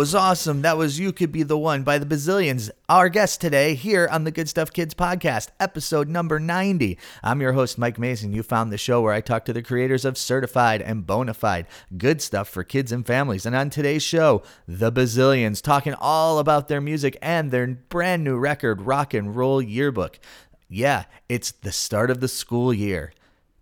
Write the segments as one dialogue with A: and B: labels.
A: was awesome. That was You Could Be the One by the Bazillions. Our guest today here on the Good Stuff Kids podcast, episode number 90. I'm your host, Mike Mason. You found the show where I talk to the creators of certified and bona fide good stuff for kids and families. And on today's show, the Bazillions, talking all about their music and their brand new record, Rock and Roll Yearbook. Yeah, it's the start of the school year.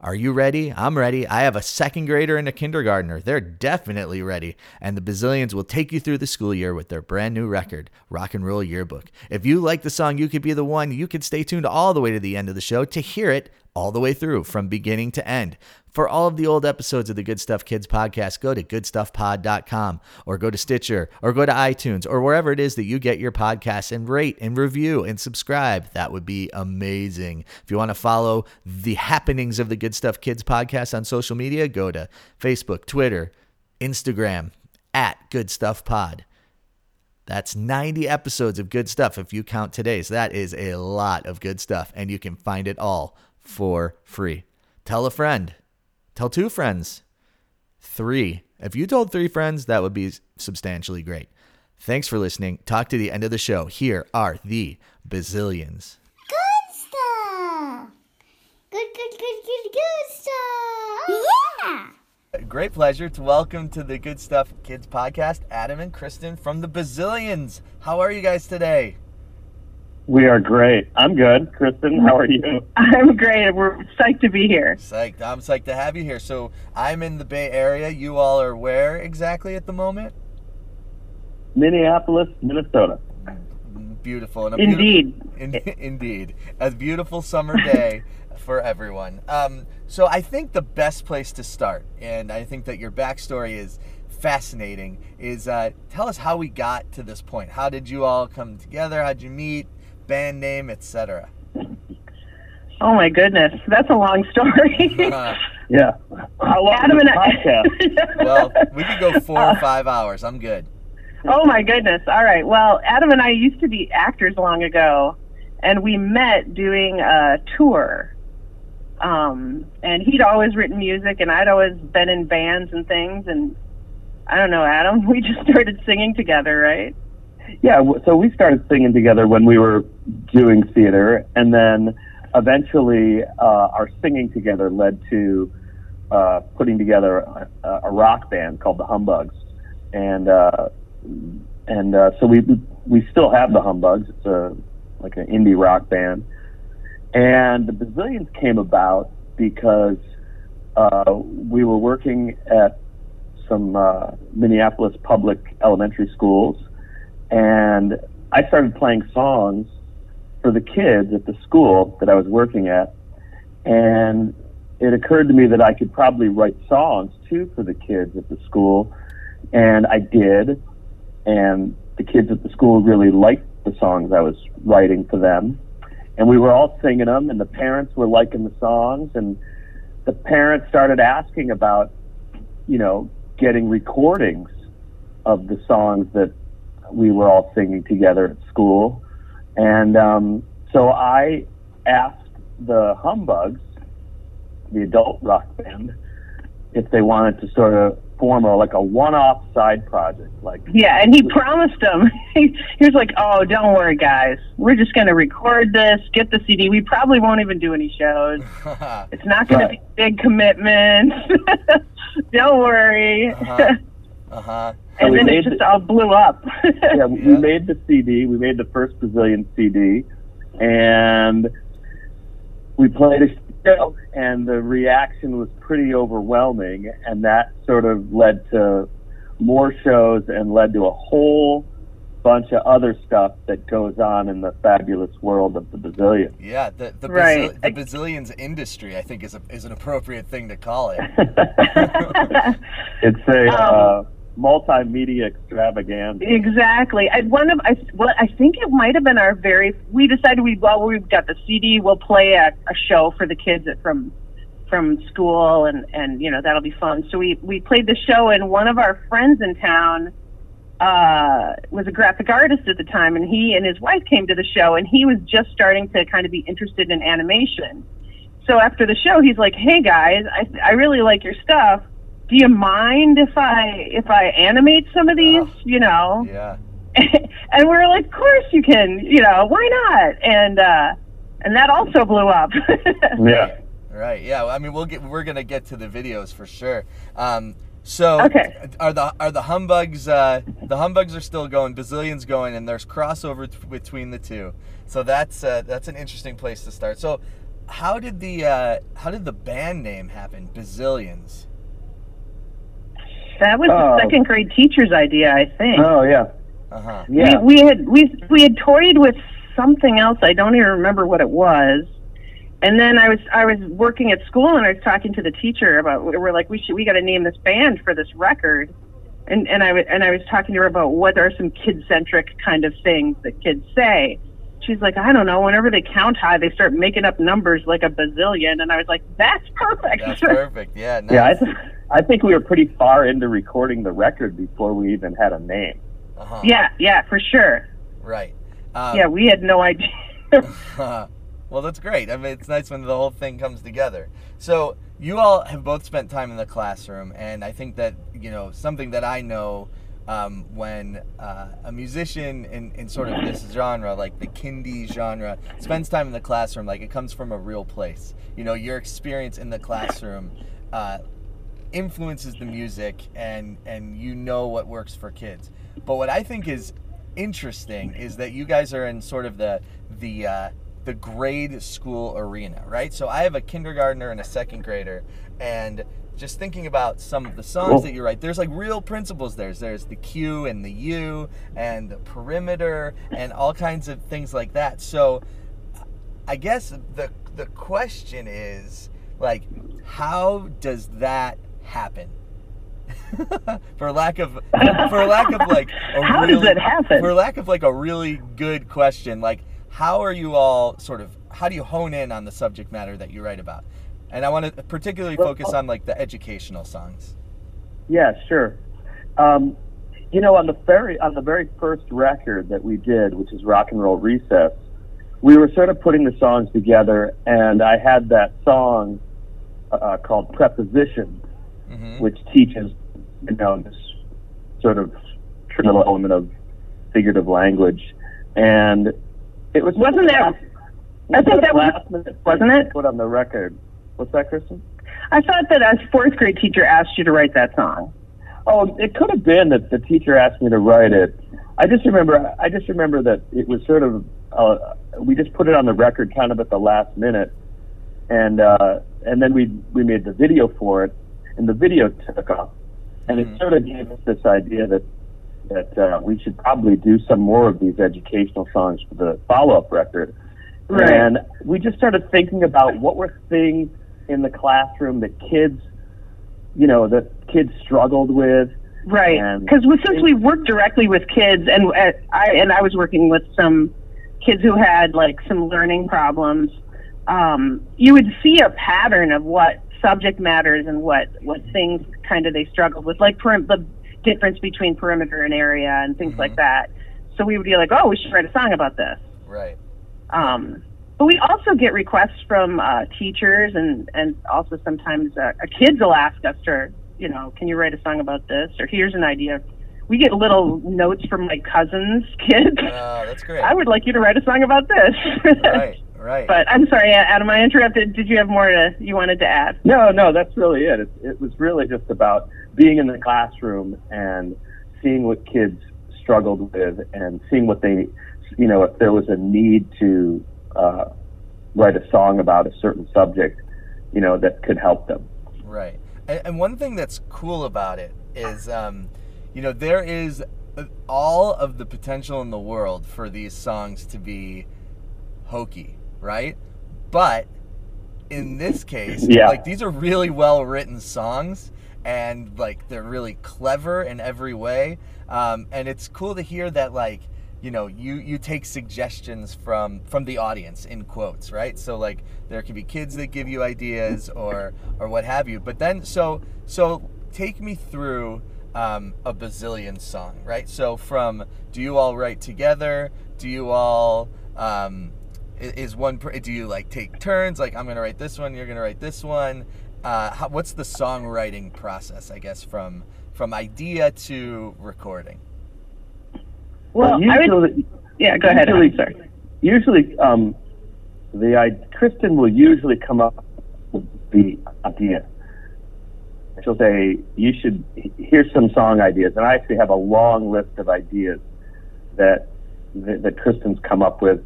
A: Are you ready? I'm ready. I have a second grader and a kindergartner. They're definitely ready. And the Bazillions will take you through the school year with their brand new record, Rock and Roll Yearbook. If you like the song You Could Be the One, you can stay tuned all the way to the end of the show to hear it all the way through from beginning to end. For all of the old episodes of the Good Stuff Kids podcast, go to goodstuffpod.com or go to Stitcher or go to iTunes or wherever it is that you get your podcasts and rate and review and subscribe. That would be amazing. If you want to follow the happenings of the Good Stuff Kids podcast on social media, go to Facebook, Twitter, Instagram at Good Stuff Pod. That's 90 episodes of good stuff if you count today's. That is a lot of good stuff, and you can find it all for free. Tell a friend, tell two friends, three. If you told three friends, that would be substantially great. Thanks for listening. Talk to the end of the show. Here are the bazillions.
B: Good stuff. Good, good, good, good, good stuff. Oh, yeah.
A: Great pleasure to welcome to the Good Stuff Kids podcast, Adam and Kristen from the Bazillions. How are you guys today?
C: We are great. I'm good. Kristen, how are you?
D: I'm great. We're psyched to be here.
A: Psyched. I'm psyched to have you here. So I'm in the Bay Area. You all are where exactly at the moment?
C: Minneapolis, Minnesota.
A: Beautiful. And a
D: Indeed.
A: Beautiful, in, indeed. A beautiful summer day for everyone. Um, so I think the best place to start, and I think that your backstory is fascinating, is uh, tell us how we got to this point. How did you all come together? How'd you meet? Band name, etc.
D: Oh my goodness, that's a long story.
A: Uh,
C: Yeah. How long
D: Adam
C: is
D: and
C: the
D: I.
A: well, we could go four or five hours. I'm good.
D: oh my goodness. All right. Well, Adam and I used to be actors long ago, and we met doing a tour. Um, and he'd always written music, and I'd always been in bands and things. And I don't know, Adam. We just started singing together, right?
C: Yeah. So we started singing together when we were doing theater, and then eventually uh, our singing together led to uh, putting together a, a rock band called the Humbugs, and uh, and uh, so we we still have the Humbugs. It's a like an indie rock band, and the Bazillions came about because uh, we were working at some uh, Minneapolis public elementary schools, and I started playing songs for the kids at the school that I was working at, and it occurred to me that I could probably write songs too for the kids at the school, and I did, and the kids at the school really liked the songs I was writing for them, and we were all singing them, and the parents were liking the songs, and the parents started asking about, you know, getting recordings of the songs that we were all singing together at school. And um, so I asked the Humbugs, the adult rock band, if they wanted to sort of form a like a one-off side project, like
D: Yeah, and he promised them. He, he was like, "Oh, don't worry, guys. We're just going to record this, get the CD. We probably won't even do any shows. It's not going
C: Right.
D: to be big commitments. don't worry."
A: Uh-huh. Uh huh.
D: and
C: we
D: then it just
C: the-
D: all blew up.
C: yeah, we
A: Yeah.
C: made the CD. We made the first Bazillion CD, and we played a show, and the reaction was pretty overwhelming, and that sort of led to more shows and led to a whole bunch of other stuff that goes on in the fabulous world of the Bazillion.
A: Yeah, the the,
D: Right.
A: Bazil- the bazillions industry, I think, is a, is an appropriate thing to call it.
C: it's a
D: Um,
C: uh, multimedia extravaganza.
D: exactly. I one of I well, I think it might have been our very. We decided we well we've got the CD. We'll play a, a show for the kids at, from from school, and and you know that'll be fun. So we we played the show, and one of our friends in town uh, was a graphic artist at the time, and he and his wife came to the show, and he was just starting to kind of be interested in animation. So after the show, he's like, "Hey guys, I I really like your stuff. Do you mind if I if I animate some of these?
A: Oh.
D: You know?"
A: Yeah.
D: and we are like, "Of course you can. You know, why not?" And uh, and that also blew up.
C: Yeah.
A: Right. Yeah. I mean, we'll get. We're gonna get to the videos for sure. Um, so
D: Okay.
A: are the are the humbugs? Uh, the humbugs are still going. Bazillion's going, and there's crossover t- between the two. So that's uh, that's an interesting place to start. So, how did the uh, how did the band name happen? Bazillions.
D: That was
C: Oh.
D: the second grade teacher's idea, I think.
C: Oh yeah.
A: Uh huh.
C: Yeah.
D: We, we had we we had toyed with something else. I don't even remember what it was. And then I was I was working at school and I was talking to the teacher about we're like we should we got to name this band for this record. And and I wa- and I was talking to her about what are some kid centric kind of things that kids say. She's like, I don't know. Whenever they count high, they start making up numbers like a bazillion. And I was like, that's perfect.
A: That's perfect. Yeah. Nice.
C: Yeah, I, th- I think we were pretty far into recording the record before we even had a name.
A: uh-huh.
D: yeah, yeah, for sure.
A: Right. Um,
D: yeah, we had no idea.
A: well, that's great. I mean, it's nice when the whole thing comes together. So you all have both spent time in the classroom, and I think that you know something that I know um, when uh, a musician in, in sort of this genre, like the kindie genre, spends time in the classroom, like it comes from a real place. You know, your experience in the classroom. Uh, influences the music and and you know what works for kids but what i think is interesting is that you guys are in sort of the the uh, the grade school arena right so i have a kindergartner and a second grader and just thinking about some of the songs
C: Cool.
A: that you write there's like real principles there's there's the q and the u and the perimeter and all kinds of things like that so I guess the the question is like, how does that happen? for lack of for lack of like a
D: How does
A: really,
D: it happen?
A: For lack of like a really good question, like how are you all sort of how do you hone in on the subject matter that you write about? And I want to particularly
C: Well-
A: focus on like the educational songs.
C: Yeah, sure. Um, you know, on the very on the very first record that we did, which is Rock and Roll Recess, we were sort of putting the songs together, and I had that song uh, called Prepositions,
A: hmm
C: which teaches, you know, this sort of little element of figurative language, and it was
D: Wasn't that- I think that was-
C: last minute
D: wasn't it?
C: put on the record. What's that, Kristen?
D: I thought that a fourth grade teacher asked you to write that song.
C: Oh, it could have been that the teacher asked me to write it. I just remember. I just remember that it was sort of. Uh, we just put it on the record, kind of at the last minute, and uh, and then we we made the video for it, and the video took off, and
A: Mhm.
C: it sort of gave us this idea that that uh, we should probably do some more of these educational songs for the follow-up record.
D: Right.
C: And we just started thinking about what were things in the classroom that kids, you know, that kids struggled with.
D: Right. Because since we worked directly with kids, and uh, I and I was working with some kids who had like some learning problems, um, you would see a pattern of what subject matters and what what things kind of they struggled with, like perim- the difference between perimeter and area and things
A: Mhm.
D: like that. So we would be like, oh, we should write a song about this.
A: Right.
D: Um, but we also get requests from uh, teachers and, and also sometimes uh, uh, kids will ask us to, you know, can you write a song about this? Or here's an idea. We get little notes from my cousins' kids.
A: Oh, that's great.
D: I would like you to write a song about this.
A: right. Right.
D: but I'm sorry, Adam, I interrupted. Did you have more to, you wanted to add?
C: No, no, that's really it. It, it was really just about being in the classroom and seeing what kids struggled with and seeing what they, you know, if there was a need to uh, write a song about a certain subject, you know, that could help them.
A: Right. And, and one thing that's cool about it is, um, you know, there is all of the potential in the world for these songs to be hokey, right? But in this case,
C: Yeah.
A: like these are really well written songs and like they're really clever in every way. Um, and it's cool to hear that like you know you you take suggestions from from the audience in quotes right so like there can be kids that give you ideas or or what have you but then so so take me through um, a bazillion song, right? So from do you all write together? Do you all um, is one? Do you like take turns? Like I'm gonna write this one, you're gonna write this one. Uh, how, what's the songwriting process? I guess from from idea to recording.
D: Well, I would,
C: usually,
D: yeah, go ahead.
C: usually-
D: sorry.
C: usually um, the I, Kristen will usually come up with the idea. She'll say, "You should here's some song ideas," and I actually have a long list of ideas that that, that Kristen's come up with.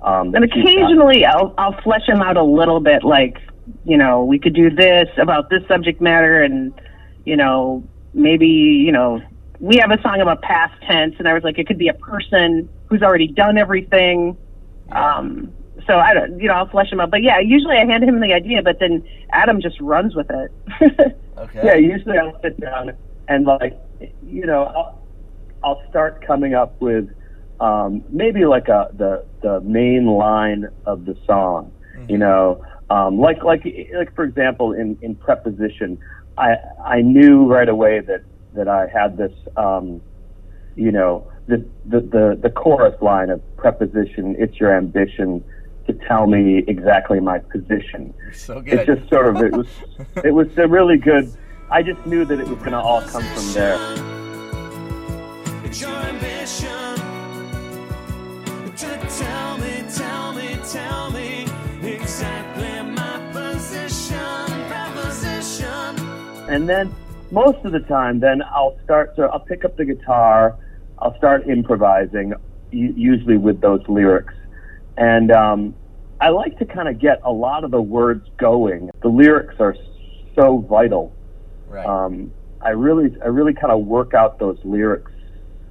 C: Um,
D: And occasionally I'll I'll flesh them out a little bit, like you know we could do this about this subject matter, and you know maybe you know we have a song about past tense, and I was like it could be a person who's already done everything. Um, so I don't, you know, I'll flesh him out. But yeah, usually I hand him the idea, but then Adam just runs with it.
A: Okay.
C: Yeah, usually I'll sit down and like, you know, I'll, I'll start coming up with um, maybe like a the the main line of the song. You know, um, like like like for example, in in preposition, I I knew right away that that I had this, um, you know, the, the the the chorus line of preposition. It's your ambition to tell me exactly my position
A: so
C: it
A: good.
C: just sort of it was it was a really good i just knew that it was going to all come from there
E: It's your ambition to tell me, tell me, tell me exactly my position, proposition.
C: and then most of the time then i'll start so i'll pick up the guitar i'll start improvising usually with those lyrics and um, i like to kind of get a lot of the words going the lyrics are so vital
A: right.
C: um, I really, I really kind of work out those lyrics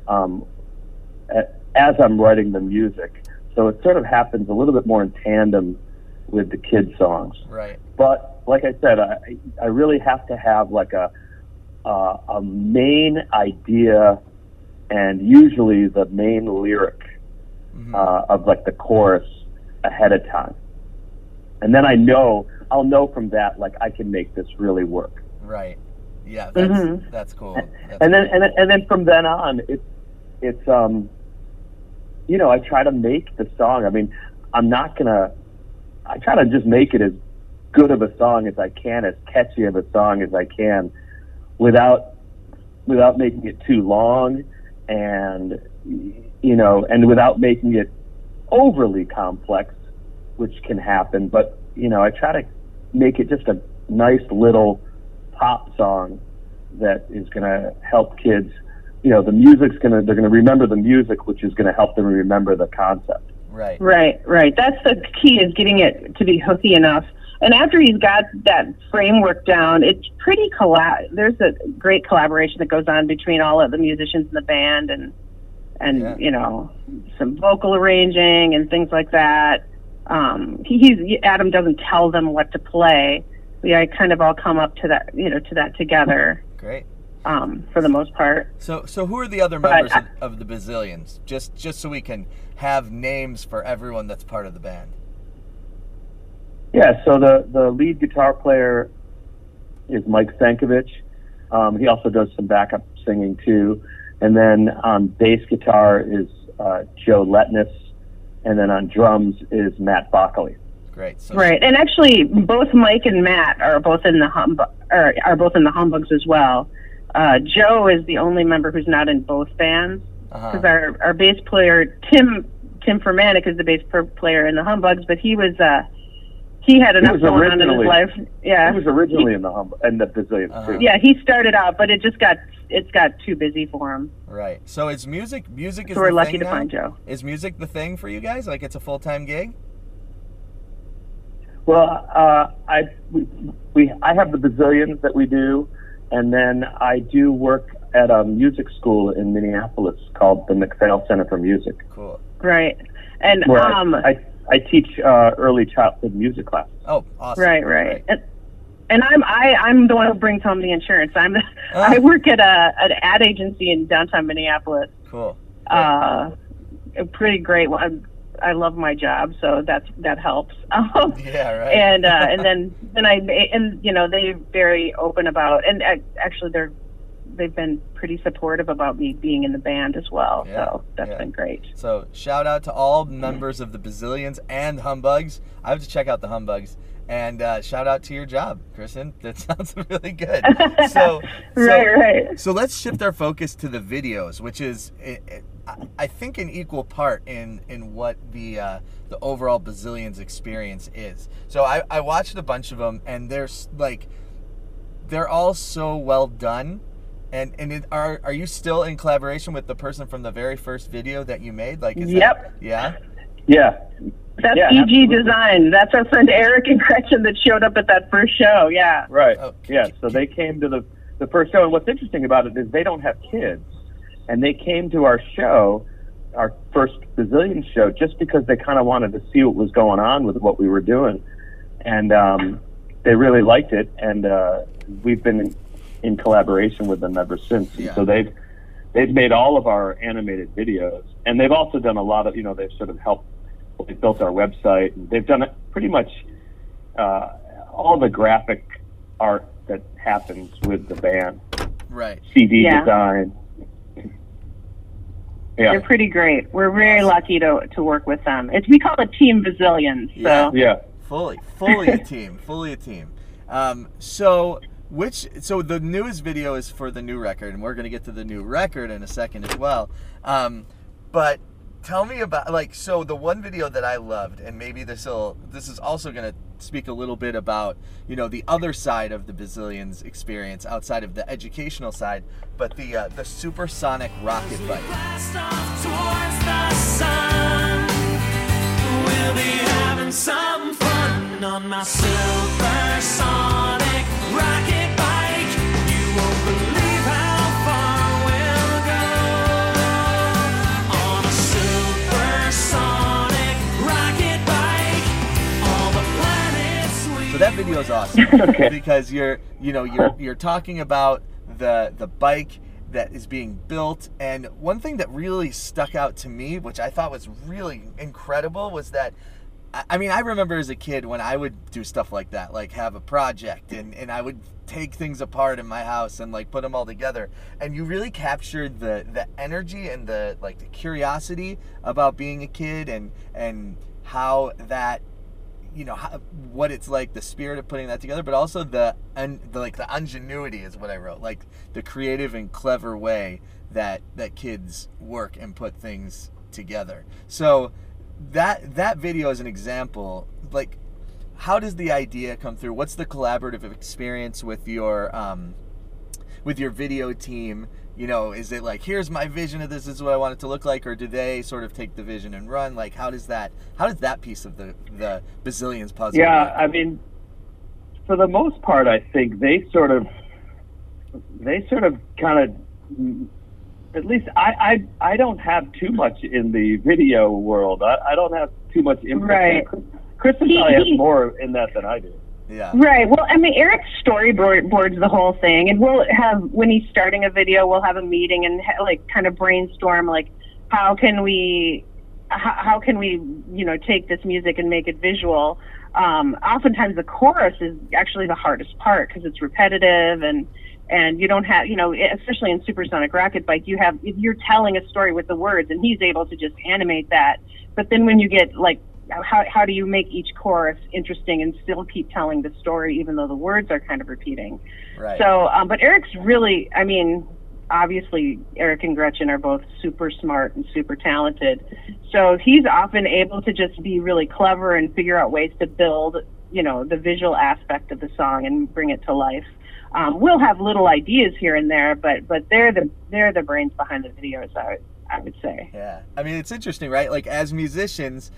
C: um, as I'm writing the music. So it sort of happens a little bit more in tandem with the kid songs.
A: right.
C: But like I said, I, I really have to have like a uh, a main idea and usually the main lyric
A: Mhm.
C: uh, of like the chorus ahead of time. And then I know, I'll know from that, like I can make this really work.
A: Right. Yeah, that's
D: Mhm.
A: that's cool. That's
C: and then
A: great.
C: and then, and then from then on it's it's um you know i try to make the song i mean i'm not gonna i try to just make it as good of a song as i can as catchy of a song as i can without without making it too long and you know and without making it overly complex which can happen but you know i try to make it just a nice little pop song that is going to help kids. You know, the music's going to, they're going to remember the music, which is going to help them remember the concept.
A: right.
D: Right, right. That's the key is getting it to be hooky enough. And after he's got that framework down, it's pretty collab. There's a great collaboration that goes on between all of the musicians in the band, and and
A: Yeah.
D: you know some vocal arranging and things like that. Um, he, he's Adam doesn't tell them what to play. We I kind of all come up to that you know to that together
A: Great.
D: um, for the most part.
A: So so who are the other
D: But
A: members
D: I-
A: of, of the Bazillions? Just just so we can have names for everyone that's part of the band.
C: Yeah, so the, the lead guitar player is Mike Sankovich. Um, he also does some backup singing too. And then on bass guitar is uh, Joe Letness. And then on drums is Matt Bockley.
A: Great. So
D: Right, and actually, both Mike and Matt are both in the hum are, are both in the humbugs as well. Uh, Joe is the only member who's not in both bands
A: uh-huh.
D: because our our bass player Tim Tim Fermanik is the bass per- player in the humbugs, but he was uh he had enough
C: was
D: going on in his life. Yeah,
C: He was originally in the hum and the Bazillions
A: Uh-huh.
D: yeah, he started out, but it just got it's got too busy for him.
A: Right. So is music music is
D: we're
A: the
D: lucky
A: thing
D: to
A: now?
D: find Joe.
A: Is music the thing for you guys? Like it's a full time gig?
C: Well, uh, I we, we I have the bazillions that we do, and then I do work at a music school in Minneapolis called the McPhail Center for Music,
A: Cool.
D: Right, and um,
C: I, I I teach uh, early childhood music classes.
A: Oh, awesome.
D: Right, right. And, and I'm I I'm the one who brings home the insurance. I'm the,
A: Ah.
D: I work at a an ad agency in downtown Minneapolis.
A: Cool.
D: Uh, a pretty great one. I love my job, so that's that helps. Um,
A: Yeah, right.
D: and uh, and then then I and you know they're very open about and uh, actually they're they've been pretty supportive about me being in the band as well.
A: Yeah,
D: so that's
A: yeah.
D: been great.
A: So shout out to all members of the Bazillions and Humbugs. I have to check out the Humbugs. And uh, shout out to your job, Kristen. That sounds really good. So, so,
D: Right, right.
A: So let's shift our focus to the videos, which is, I think, an equal part in in what the uh, the overall Bazillions experience is. So I, I watched a bunch of them, and there's like, they're all so well done. And and it, are are you still in collaboration with the person from the very first video that you made? Like, is
D: Yep.
A: That, yeah.
C: Yeah.
D: That's
C: Yeah,
D: EG
C: absolutely.
D: Design. That's our friend Eric and Gretchen that showed up at that first show. Yeah.
C: Right.
A: Oh,
C: yeah. So they came to the the first show, and what's interesting about it is they don't have kids, and they came to our show, our first Bazillion show, just because they kind of wanted to see what was going on with what we were doing, and um, they really liked it, and uh, we've been in, in collaboration with them ever since. And
A: Yeah.
C: So they've they've made all of our animated videos, and they've also done a lot of you know they've sort of helped. They built our website, and they've done it pretty much uh, all the graphic art that happens with the band,
A: Right.
C: CD
D: Yeah.
C: design.
D: They're
C: Yeah,
D: pretty great. We're very lucky to to work with them. It's we call it Team Bazillions. So
A: Yeah.
C: yeah.
A: Fully, fully a team, fully a team. Um, so which so the newest video is for the new record, and we're gonna get to the new record in a second as well. Um, but tell me about like so the one video that I loved, and maybe this will this is also gonna speak a little bit about you know the other side of the Bazillions experience outside of the educational side, but the uh, the supersonic rocket bike. So that video is awesome. Because you're you know you're you're talking about the the bike that is being built. And one thing that really stuck out to me which I thought was really incredible was that I- mean I remember as a kid when I would do stuff like that like have a project and and I would take things apart in my house and like put them all together. And you really captured the the energy and the like the curiosity about being a kid and and how that you know how, what it's like the spirit of putting that together but also the, un, the like the ingenuity is what i wrote like the creative and clever way that that kids work and put things together. So that that video is an example like how does the idea come through? What's the collaborative experience with your um with your video team? You know is it like here's my vision of this, this is what i want it to look like or do they sort of take the vision and run? Like how does that how does that piece of the the bazillions puzzle
C: Yeah,
A: work?
C: I mean, for the most part, I think they sort of, they sort of kind of, at least I, I, I don't have too much in the video world. I, I don't have too much input.
D: Right.
C: Kristen
D: He-
C: probably has more in that than I do.
A: yeah
D: Right. Well, I mean, Eric storyboards the whole thing, and we'll have when he's starting a video, we'll have a meeting and ha- like kind of brainstorm like how can we how, how can we you know take this music and make it visual. Um, oftentimes, the chorus is actually the hardest part because it's repetitive and and you don't have you know especially in Supersonic Rocket Bike you have you're telling a story with the words and he's able to just animate that. But then when you get like how, how do you make each chorus interesting and still keep telling the story even though the words are kind of repeating?
A: Right.
D: So um, but eric's really i mean obviously eric and gretchen are both super smart and super talented. So he's often able to just be really clever and figure out ways to build you know the visual aspect of the song and bring it to life um, we'll have little ideas here and there but but they're the they're the brains behind the videos i I would say
A: Yeah, I mean it's interesting, right? Like as musicians,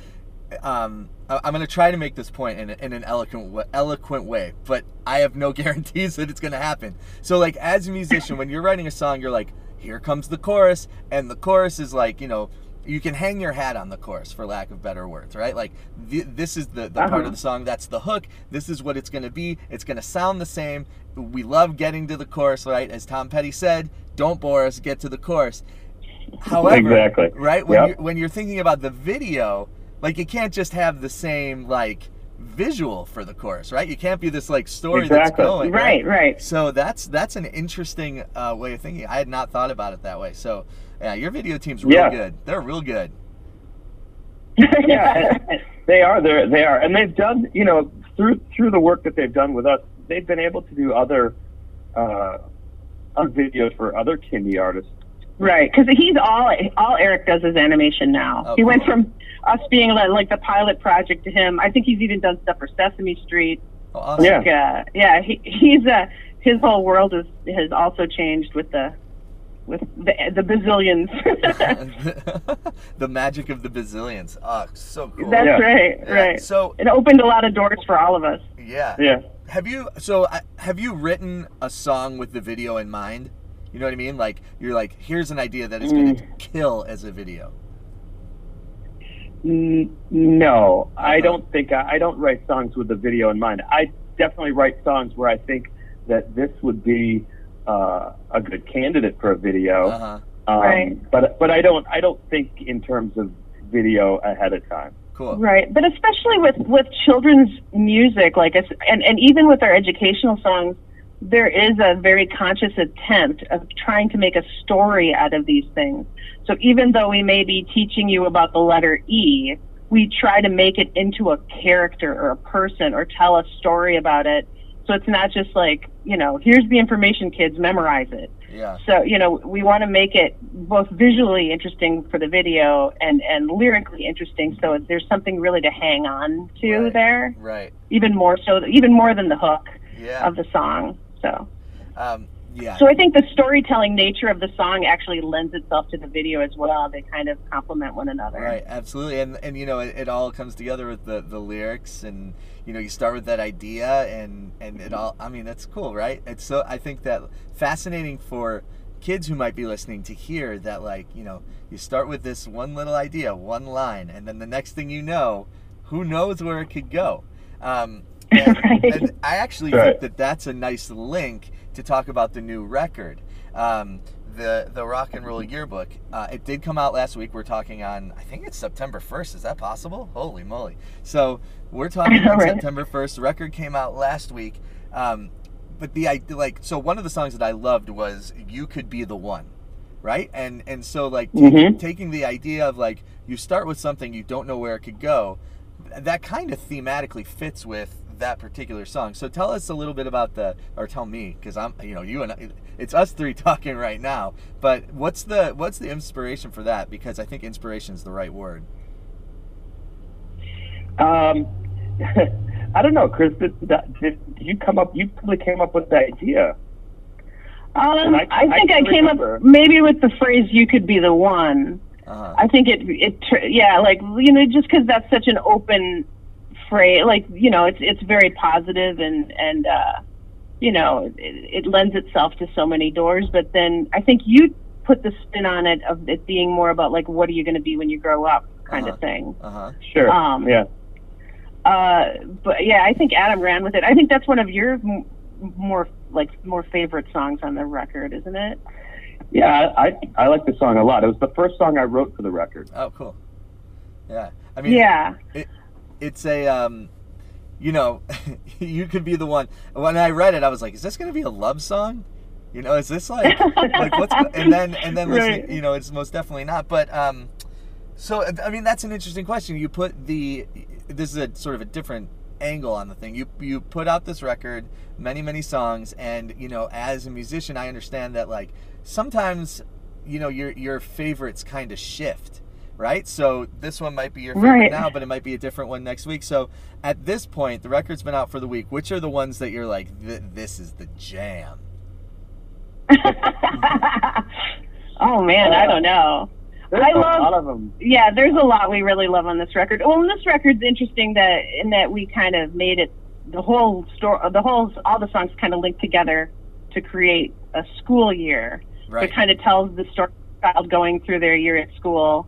A: um, I'm gonna try to make this point in, in an eloquent eloquent way, but I have no guarantees that it's gonna happen. So like as a musician, when you're writing a song, you're like, here comes the chorus, and the chorus is like, you know. You can hang your hat on the chorus, for lack of better words, right? Like th- this is the, the part
D: Uh-huh.
A: of the song. That's the hook. This is what it's going to be. It's going to sound the same. We love getting to the chorus, right? As Tom Petty said, "Don't bore us. Get to the chorus." However,
C: Exactly.
A: right when
C: Yep.
A: you're when you're thinking about the video, like you can't just have the same like visual for the chorus, right? You can't be this like story
C: Exactly.
A: that's going.
D: Right, right.
A: So that's that's an interesting uh, way of thinking. I had not thought about it that way. So yeah, your video team's real
C: Yeah.
A: good. They're real good.
C: yeah, they are. They're, they are, and they've done. You know, through through the work that they've done with us, they've been able to do other uh, other videos for other Kindie artists.
D: Right, because he's all all Eric does is animation now.
A: Oh,
D: he went
A: cool.
D: from us being like, like the pilot project to him. I think he's even done stuff for Sesame Street.
A: Oh, awesome.
C: Yeah.
D: Like, uh, yeah, he, he's uh, his whole world is has also changed with the with the the bazillions.
A: the magic of the bazillions. Oh, so cool.
D: That's
C: Yeah.
D: right,
A: Yeah,
D: right.
A: So
D: it opened a lot of doors for all of us.
A: yeah.
C: Yeah.
A: Have you so uh, have you written a song with the video in mind? You know what I mean? Like you're like, here's an idea that is going to kill as a video.
C: No, I
A: Uh-huh.
C: don't think I, I don't write songs with the video in mind. I definitely write songs where I think that this would be uh, a good candidate for a video.
A: Uh huh.
C: Um,
D: Right.
C: But but I don't I don't think in terms of video ahead of time.
A: Cool.
D: Right, but especially with with children's music, like it's, and and even with our educational songs, there is a very conscious attempt of trying to make a story out of these things. So even though we may be teaching you about the letter E, we try to make it into a character or a person or tell a story about it. So it's not just like, you know, here's the information, kids, memorize it.
A: Yeah.
D: So, you know, we want to make it both visually interesting for the video and, and lyrically interesting so there's something really to hang on to
A: Right.
D: there,
A: Right.
D: even more so, even more than the hook
A: Yeah.
D: of the song. So,
A: Um. Yeah.
D: so I think the storytelling nature of the song actually lends itself to the video as well. They kind of complement one another.
A: Right, absolutely, and and you know it, it all comes together with the the lyrics, and you know you start with that idea, and and it all. I mean that's cool, right? It's so I think that fascinating for kids who might be listening to hear that like you know you start with this one little idea, one line, and then the next thing you know, who knows where it could go. Um, and,
D: Right.
A: and I actually
C: Right.
A: think that that's a nice link to talk about the new record. Um, the the rock and roll yearbook. Uh, it did come out last week. We're talking on I think it's September first. Is that possible? Holy moly! So we're talking on
D: Right.
A: September first. The record came out last week. Um, but the idea, like, so one of the songs that I loved was "You Could Be the One," right? And and so like taking, taking the idea of like you start with something you don't know where it could go, that kind of thematically fits with that particular song. So tell us a little bit about the, or tell me, because I'm, you know, you and I, it's us three talking right now. But what's the what's the inspiration for that? Because I think inspiration is the right word.
C: Um, I don't know, Chris. Did, did, did you come up? You probably came up with the idea.
D: Um,
C: I-
D: I,
C: I
D: think I,
C: can
D: came
C: remember.
D: up maybe with the phrase "you could be the one."
A: Uh-huh.
D: I think it it yeah, like you know, just because that's such an open phrase, like you know, it's it's very positive and and uh, you know, it, it lends itself to so many doors. But then I think you put the spin on it of it being more about like, what are you going to be when you grow up, kind
A: Uh-huh.
D: of thing.
A: Uh huh.
C: Sure.
D: Um,
C: yeah.
D: Uh, but yeah, I think Adam ran with it. I think that's one of your m- more like more favorite songs on the record, isn't it?
C: Yeah, I I like the song a lot. It was the first song I wrote for the record.
A: Oh, cool. Yeah. I mean,
D: yeah.
A: It's a um you know you could be the one. When i read it i was like is this going to be a love song? You know is this like like what's go-" and then and then
D: Right.
A: you know it's most definitely not but um so i mean that's an interesting question. You put the this is a sort of a different angle on the thing. You you put out this record many many songs and you know as a musician i understand that like sometimes you know your your favorites kind of shift right so this one might be your favorite
D: Right.
A: now but it might be a different one next week so at this point the record's been out for the week which are the ones that you're like this is the jam
D: oh man, I don't know.
C: There's
D: I
C: a
D: love-
C: lot of them.
D: Yeah, there's a lot we really love on this record. Well, and this record's interesting that in that we kind of made it the whole story, the whole all the songs kind of linked together to create a school year.
A: right
D: It kind of tells the story of a child going through their year at school.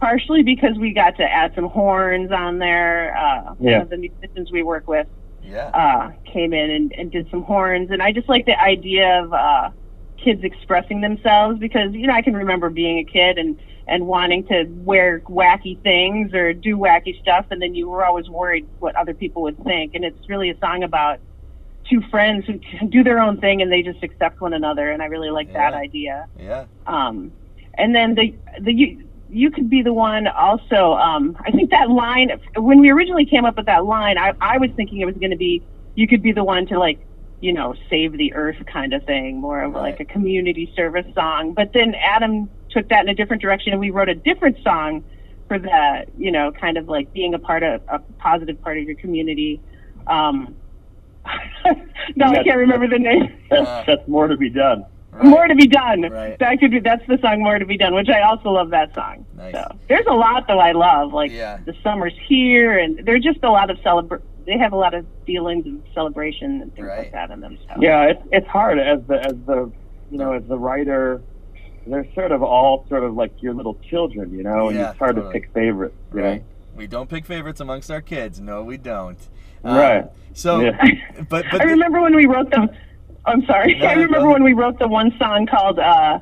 D: partially because we got to add some horns on there. Uh,
C: Yeah.
D: One of the musicians we work with
A: Yeah.
D: uh, came in and, and did some horns, and I just like the idea of uh, kids expressing themselves because you know I can remember being a kid and and wanting to wear wacky things or do wacky stuff, and then you were always worried what other people would think, and it's really a song about two friends who can do their own thing and they just accept one another, and I really like that idea.
A: yeah.
D: Um, and then the the you, could be the one also. Um, I think that line when we originally came up with that line, I, I was thinking it was going to be you could be the one to like you know save the earth kind of thing, more of like a community service song. But then Adam took that in a different direction, and we wrote a different song for that. You know, kind of like being a part of a positive part of your community. Um, no, I can't remember the name.
C: That's, that's more to be done.
A: Right.
D: More to be done.
A: Right.
D: That could be. That's the song "More to Be Done," which I also love that song.
A: Nice.
D: So there's a lot though I love, like
A: Yeah.
D: the summer's here, and there's just a lot of celebr. They have a lot of feelings of celebration and things
A: Right.
D: like that in them. So.
C: Yeah, it's it's hard as the as the you know as the writer. They're sort of all sort of like your little children, you know, and
A: Yeah,
C: it's hard
A: totally.
C: to pick favorites. You
A: Right.
C: know?
A: We don't pick favorites amongst our kids. No, we don't. Um,
C: Right.
A: So,
C: Yeah.
A: but but
D: I remember when we wrote them. I'm sorry.
A: No,
D: I remember
A: go
D: when we wrote the one song called uh,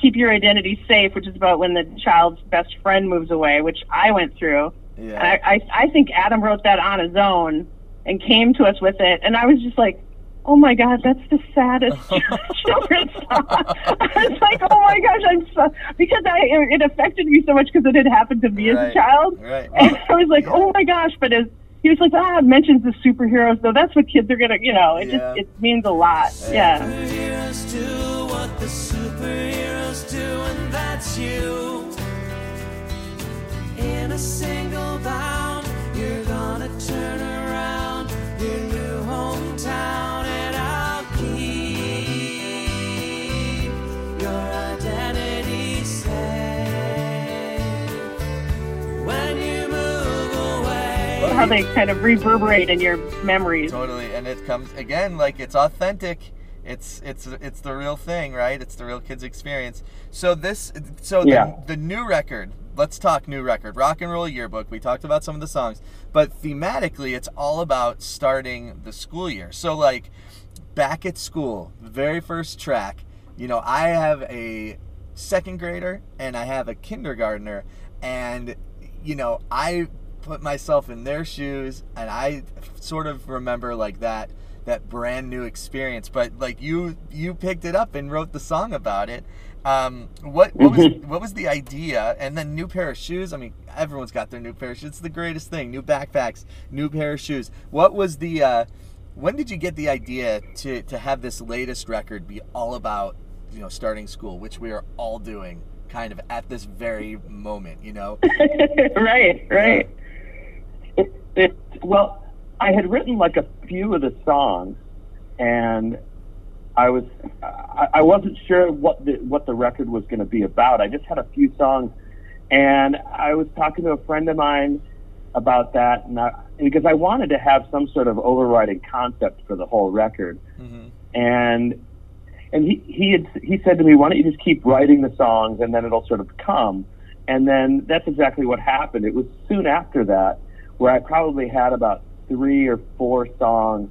D: "Keep Your Identity Safe," which is about when the child's best friend moves away, which I went through.
A: Yeah,
D: I, I, I think Adam wrote that on his own and came to us with it, and I was just like, "Oh my God, that's the saddest children's song." I was like, "Oh my gosh, I'm so," because I it affected me so much because it had happened to me as a child,
A: right.
D: and I was like. "Oh my gosh!" But as he was like, "Ah, it mentions the superheroes, though. That's what kids are gonna, you know, it
A: Yeah.
D: just it means a lot." Yeah.
E: Superheroes do what the superheroes do, and that's you. In a single bound, you're gonna turn around your new hometown, and I'll keep your identity safe. When you move away.
D: How they kind of reverberate in your memories.
A: totally. And it comes again like it's authentic. It's it's it's the real thing, right? It's the real kids experience. So this so
C: Yeah.
A: the, the new record. Let's talk new record. Rock and Roll Yearbook. We talked about some of the songs, but thematically it's all about starting the school year. So like back at school, the very first track, you know, I have a second grader and I have a kindergartner and you know, I put myself in their shoes and I sort of remember like that that brand new experience. But like you you picked it up and wrote the song about it. Um, what what was what was the idea? And then new pair of shoes? I mean everyone's got their new pair of shoes. It's the greatest thing. New backpacks new pair of shoes. What was the uh, when did you get the idea to to have this latest record be all about you know starting school which we are all doing kind of at this very moment you know?
D: Right, right.
C: It, well, I had written like a few of the songs, and I was I, I wasn't sure what the what the record was going to be about. I just had a few songs, and I was talking to a friend of mine about that, and I, because I wanted to have some sort of overriding concept for the whole record,
A: Mhm.
C: and and he he had he said to me, "Why don't you just keep writing the songs, and then it'll sort of come." And then that's exactly what happened. It was soon after that where I probably had about three or four songs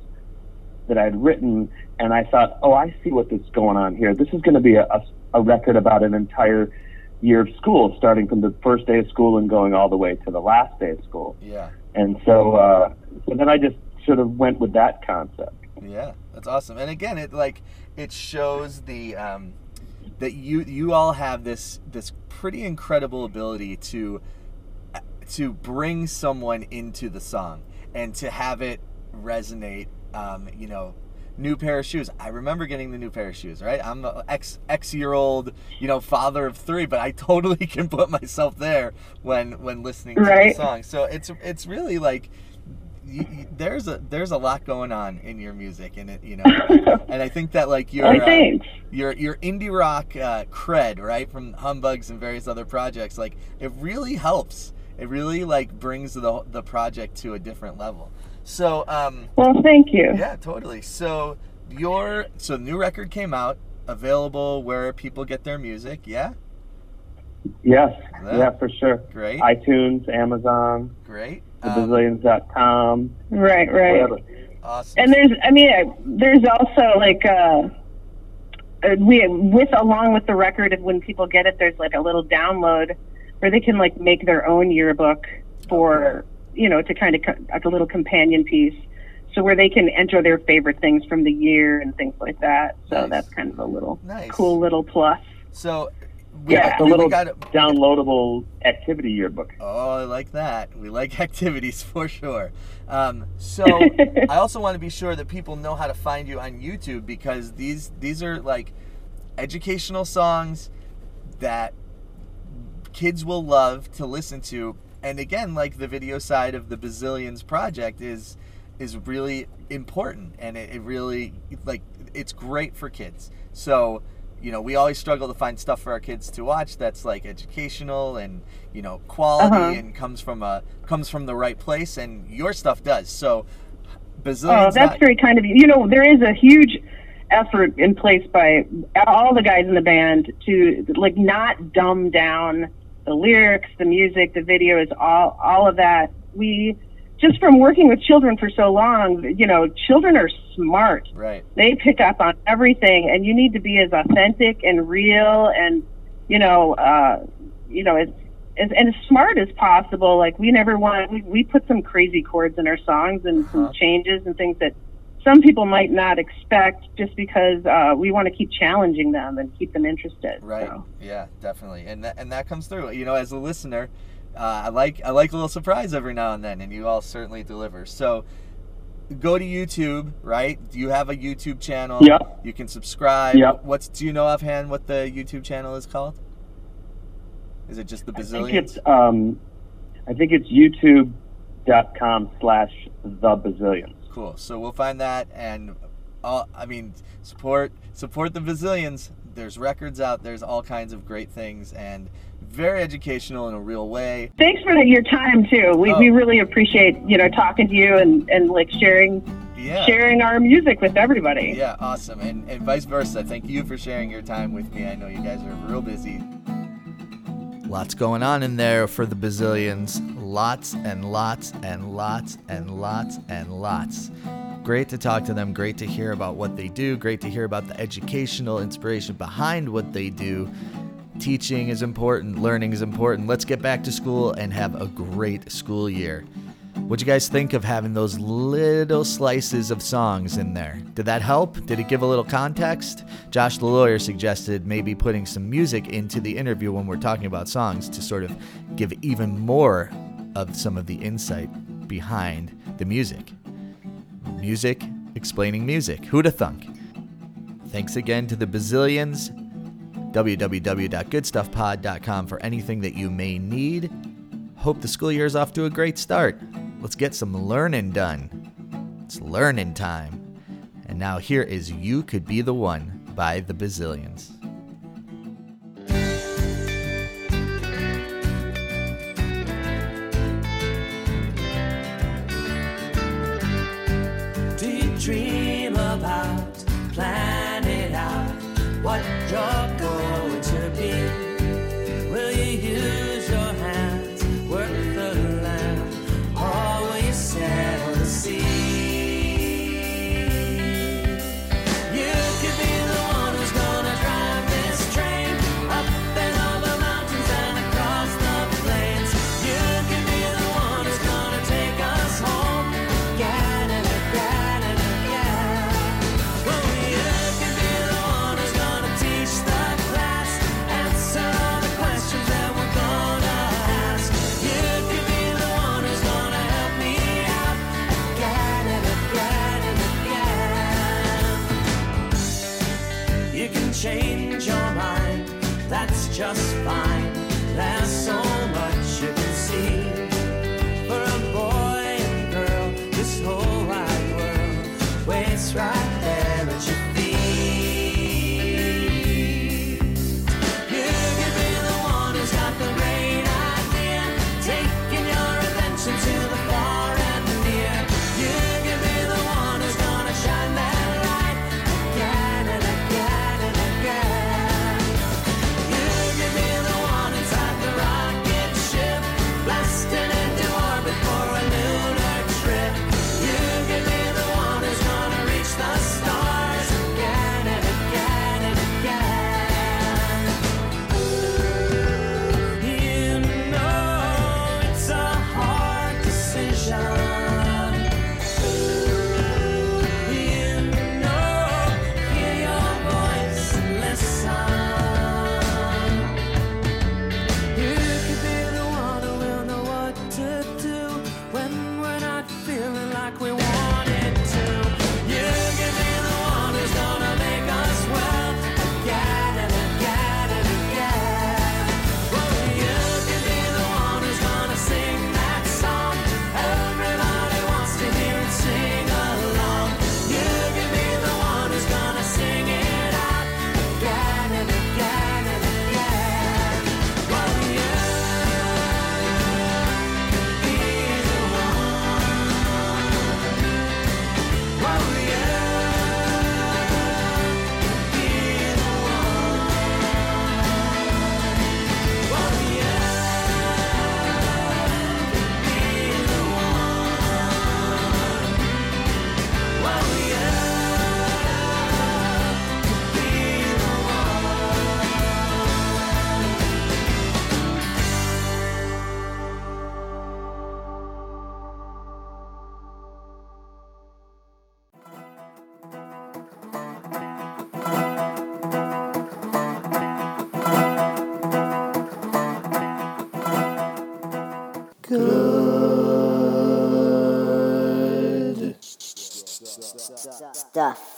C: that I'd written, and I thought, "Oh, I see what going on here. This is going to be a, a, a record about an entire year of school, starting from the first day of school and going all the way to the last day of school."
A: yeah
C: And so, uh, so then I just sort of went with that concept.
A: Yeah, that's awesome. And again, it like it shows the um, that you you all have this this pretty incredible ability to to bring someone into the song and to have it resonate. Um, you know, new pair of shoes. I remember getting the new pair of shoes. Right, I'm a ex ex year old, you know, father of three, but I totally can put myself there when when listening to
D: Right.
A: the song. So it's it's really like you, you, there's a there's a lot going on in your music and it you know and I think that like your uh, your your indie rock uh, cred right from humbugs and various other projects like it really helps it really like brings the the project to a different level so um
D: Well, thank you.
A: yeah totally so your so the new record came out available where people get their music yeah
C: Yes,
A: Yeah.
C: yeah, for sure.
A: Great.
C: iTunes, Amazon,
A: Great. Um,
C: thebazillions.com,
D: Right, right.
C: whatever.
A: awesome.
D: And there's, I mean, uh, there's also like, uh, uh, we with along with the record of when people get it, there's like a little download where they can like make their own yearbook for, you know, to kind of co- like a little companion piece. So where they can enter their favorite things from the year and things like that. So
A: Nice.
D: that's kind of a little
A: Nice.
D: cool little plus.
A: So, we,
C: Yeah, it's a
A: we
C: little
A: got
C: downloadable activity yearbook.
A: Oh, I like that. We like activities for sure. Um, so I also want to be sure that people know how to find you on YouTube because these these are like educational songs that kids will love to listen to. And again, like the video side of the Bazillions project is is really important and it, it really like it's great for kids. So you know, we always struggle to find stuff for our kids to watch that's like educational and you know quality
D: Uh-huh.
A: and comes from a comes from the right place, and your stuff does. So,
D: Oh,
A: bazillions.
D: that's
A: not-
D: very kind of you. You know, there is a huge effort in place by all the guys in the band to like not dumb down the lyrics, the music, the videos, all all of that. We just from working with children for so long, you know, children are smart.
A: right.
D: They pick up on everything, and you need to be as authentic and real, and you know, uh, you know, as, as and as smart as possible. Like we never want we, we put some crazy chords in our songs and
A: Uh-huh.
D: some changes and things that some people might not expect, just because uh, we want to keep challenging them and keep them interested.
A: Right.
D: So.
A: Yeah, definitely. And that, and that comes through. You know, as a listener, uh, I like I like a little surprise every now and then, and you all certainly deliver. So go to YouTube, right? Do you have a YouTube channel?
C: Yeah.
A: You can subscribe.
C: Yeah.
A: What's do you know offhand what the YouTube channel is called? Is it just the
C: I think it's um, I think it's YouTube.com slash the bazillions.
A: Cool. So we'll find that, and all, I mean, support support the Bazillions. There's records out. There's all kinds of great things, and very educational in a real way.
D: Thanks for the, your time too. We,
A: Oh.
D: we really appreciate you know talking to you and, and like sharing
A: Yeah.
D: sharing our music with everybody.
A: Yeah, awesome. And, and vice versa. Thank you for sharing your time with me. I know you guys are real busy. Lots going on in there for the bazillions. Lots and lots and lots and lots and lots. Great to talk to them. Great to hear about what they do. Great to hear about the educational inspiration behind what they do. Teaching is important. Learning is important. Let's get back to school and have a great school year. What'd you guys think of having those little slices of songs in there? Did that help? Did it give a little context? Josh the lawyer suggested maybe putting some music into the interview when we're talking about songs to sort of give even more of some of the insight behind the music. Music explaining music. Who'da thunk? Thanks again to the bazillions. www.goodstuffpod.com for anything that you may need. Hope the school year is off to a great start. Let's get some learning done. It's learning time. And now here is You Could Be the One by the Bazillions.
E: Just fine. There's so much you can see. For a boy and girl, this whole wide world waits right there
B: stuff.